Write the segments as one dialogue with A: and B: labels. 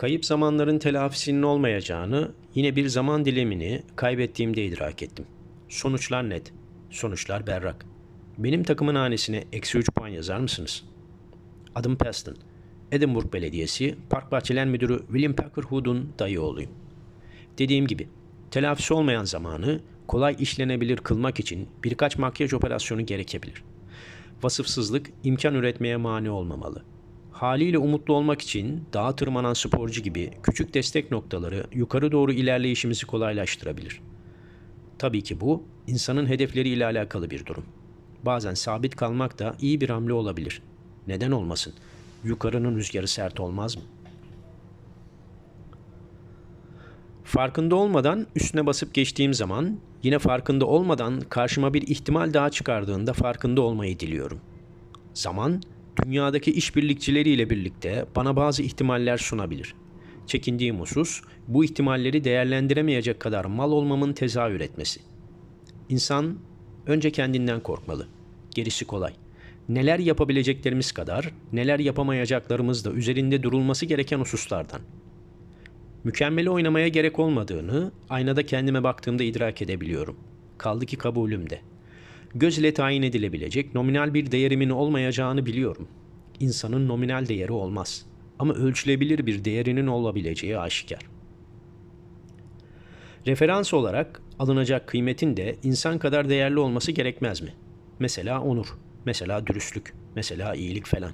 A: Kayıp zamanların telafisinin olmayacağını, yine bir zaman dilimini kaybettiğimde idrak ettim. Sonuçlar net. Sonuçlar berrak. Benim takımın hanesine eksi 3 puan yazar mısınız? Adım Peston. Edinburgh Belediyesi Park Bahçeler Müdürü William Packer Hood'un dayı oğluyum. Dediğim gibi telafisi olmayan zamanı kolay işlenebilir kılmak için birkaç makyaj operasyonu gerekebilir. Vasıfsızlık imkan üretmeye mani olmamalı. Haliyle umutlu olmak için dağa tırmanan sporcu gibi küçük destek noktaları yukarı doğru ilerleyişimizi kolaylaştırabilir. Tabii ki bu insanın hedefleriyle alakalı bir durum. Bazen sabit kalmak da iyi bir hamle olabilir. Neden olmasın? Yukarının rüzgarı sert olmaz mı? Farkında olmadan üstüne basıp geçtiğim zaman yine farkında olmadan karşıma bir ihtimal daha çıkardığında farkında olmayı diliyorum. Zaman dünyadaki işbirlikçileriyle birlikte bana bazı ihtimaller sunabilir. Çekindiğim husus bu ihtimalleri değerlendiremeyecek kadar mal olmamın tezahür etmesi. İnsan önce kendinden korkmalı. Gerisi kolay. Neler yapabileceklerimiz kadar neler yapamayacaklarımız da üzerinde durulması gereken hususlardan. Mükemmeli oynamaya gerek olmadığını aynada kendime baktığımda idrak edebiliyorum. Kaldı ki kabulümde. Göz ile tayin edilebilecek nominal bir değerimin olmayacağını biliyorum. İnsanın nominal değeri olmaz. Ama ölçülebilir bir değerinin olabileceği aşikar. Referans olarak alınacak kıymetin de insan kadar değerli olması gerekmez mi? Mesela onur, mesela dürüstlük, mesela iyilik falan.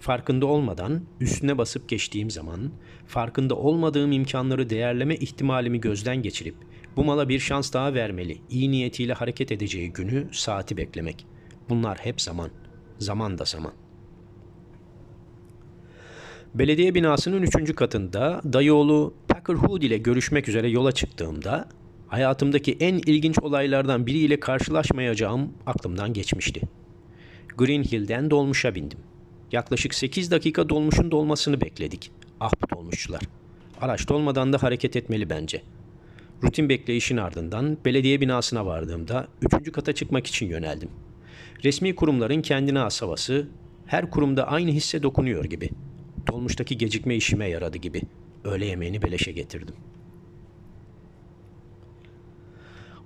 A: Farkında olmadan üstüne basıp geçtiğim zaman farkında olmadığım imkanları değerleme ihtimalimi gözden geçirip bu mala bir şans daha vermeli, iyi niyetiyle hareket edeceği günü, saati beklemek. Bunlar hep zaman. Zaman da zaman. Belediye binasının üçüncü katında dayıoğlu Packer Hood ile görüşmek üzere yola çıktığımda hayatımdaki en ilginç olaylardan biriyle karşılaşmayacağım aklımdan geçmişti. Green Hill'den dolmuşa bindim. Yaklaşık 8 dakika dolmuşun dolmasını bekledik. Ah dolmuşçular. Araç dolmadan da hareket etmeli bence.'' Rutin bekleyişin ardından belediye binasına vardığımda üçüncü kata çıkmak için yöneldim. Resmi kurumların kendine has havası her kurumda aynı hisse dokunuyor gibi. Dolmuştaki gecikme işime yaradı gibi. Öğle yemeğini beleşe getirdim.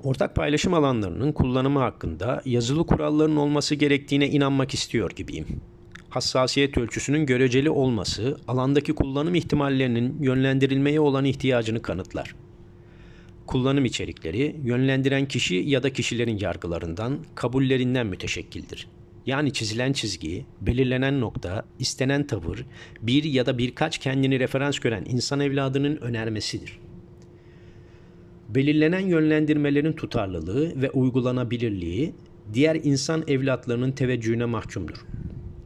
A: Ortak paylaşım alanlarının kullanımı hakkında yazılı kuralların olması gerektiğine inanmak istiyor gibiyim. Hassasiyet ölçüsünün göreceli olması alandaki kullanım ihtimallerinin yönlendirilmeye olan ihtiyacını kanıtlar kullanım içerikleri yönlendiren kişi ya da kişilerin yargılarından, kabullerinden müteşekkildir. Yani çizilen çizgi, belirlenen nokta, istenen tavır, bir ya da birkaç kendini referans gören insan evladının önermesidir. Belirlenen yönlendirmelerin tutarlılığı ve uygulanabilirliği diğer insan evlatlarının teveccühüne mahkumdur.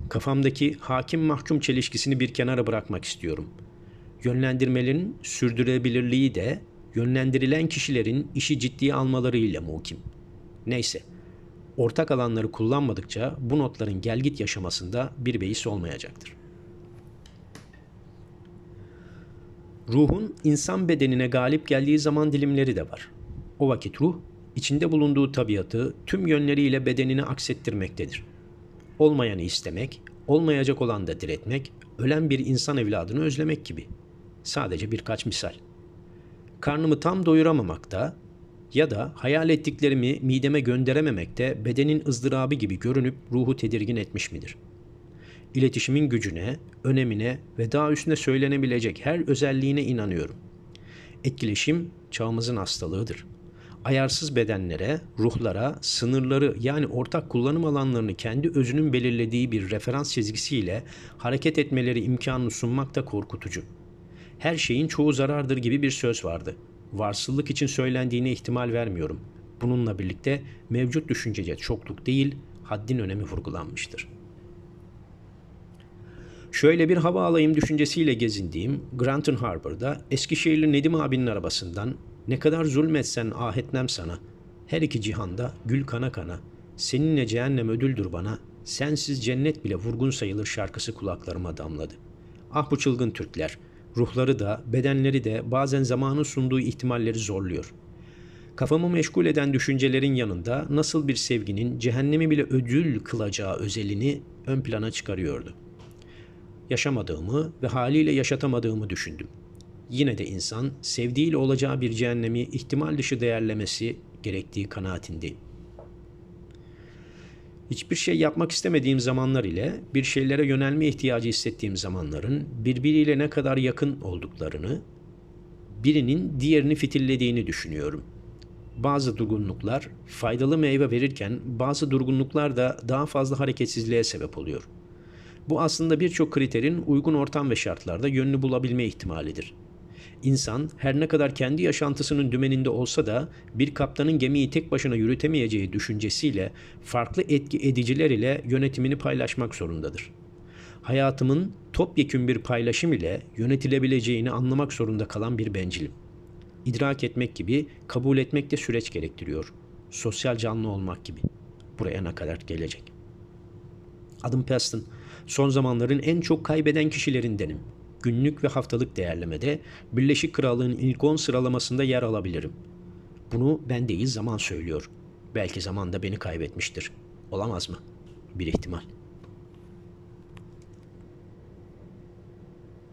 A: Kafamdaki hakim mahkum çelişkisini bir kenara bırakmak istiyorum. Yönlendirmelerin sürdürülebilirliği de yönlendirilen kişilerin işi ciddiye almalarıyla muhkim. Neyse, ortak alanları kullanmadıkça bu notların gelgit yaşamasında bir beis olmayacaktır. Ruhun insan bedenine galip geldiği zaman dilimleri de var. O vakit ruh, içinde bulunduğu tabiatı tüm yönleriyle bedenine aksettirmektedir. Olmayanı istemek, olmayacak olan da diretmek, ölen bir insan evladını özlemek gibi. Sadece birkaç misal karnımı tam doyuramamakta ya da hayal ettiklerimi mideme gönderememekte bedenin ızdırabı gibi görünüp ruhu tedirgin etmiş midir? İletişimin gücüne, önemine ve daha üstüne söylenebilecek her özelliğine inanıyorum. Etkileşim çağımızın hastalığıdır. Ayarsız bedenlere, ruhlara, sınırları yani ortak kullanım alanlarını kendi özünün belirlediği bir referans çizgisiyle hareket etmeleri imkanını sunmak da korkutucu.'' Her şeyin çoğu zarardır gibi bir söz vardı. Varsıllık için söylendiğine ihtimal vermiyorum. Bununla birlikte mevcut düşüncece çokluk değil, haddin önemi vurgulanmıştır. Şöyle bir hava alayım düşüncesiyle gezindiğim Granton Harbor'da Eskişehirli Nedim abinin arabasından ne kadar zulmetsen ah etmem sana. Her iki cihanda gül kana kana. Seninle cehennem ödüldür bana. Sensiz cennet bile vurgun sayılır şarkısı kulaklarıma damladı. Ah bu çılgın Türkler. Ruhları da, bedenleri de bazen zamanın sunduğu ihtimalleri zorluyor. Kafamı meşgul eden düşüncelerin yanında nasıl bir sevginin cehennemi bile ödül kılacağı özelini ön plana çıkarıyordu. yaşamadığımı ve haliyle yaşatamadığımı düşündüm. Yine de insan sevdiğiyle olacağı bir cehennemi ihtimal dışı değerlemesi gerektiği kanaatindeyim. Hiçbir şey yapmak istemediğim zamanlar ile bir şeylere yönelme ihtiyacı hissettiğim zamanların birbiriyle ne kadar yakın olduklarını, birinin diğerini fitillediğini düşünüyorum. Bazı durgunluklar faydalı meyve verirken bazı durgunluklar da daha fazla hareketsizliğe sebep oluyor. Bu aslında birçok kriterin uygun ortam ve şartlarda yönünü bulabilme ihtimalidir.'' İnsan her ne kadar kendi yaşantısının dümeninde olsa da bir kaptanın gemiyi tek başına yürütemeyeceği düşüncesiyle farklı etki ediciler ile yönetimini paylaşmak zorundadır. Hayatımın topyekün bir paylaşım ile yönetilebileceğini anlamak zorunda kalan bir bencilim. İdrak etmek gibi kabul etmek de süreç gerektiriyor. Sosyal canlı olmak gibi. Buraya ne kadar gelecek. Adım Peston. Son zamanların en çok kaybeden kişilerindenim günlük ve haftalık değerlemede Birleşik Krallığın ilk 10 sıralamasında yer alabilirim. Bunu ben değil zaman söylüyor. Belki zaman da beni kaybetmiştir. Olamaz mı? Bir ihtimal.''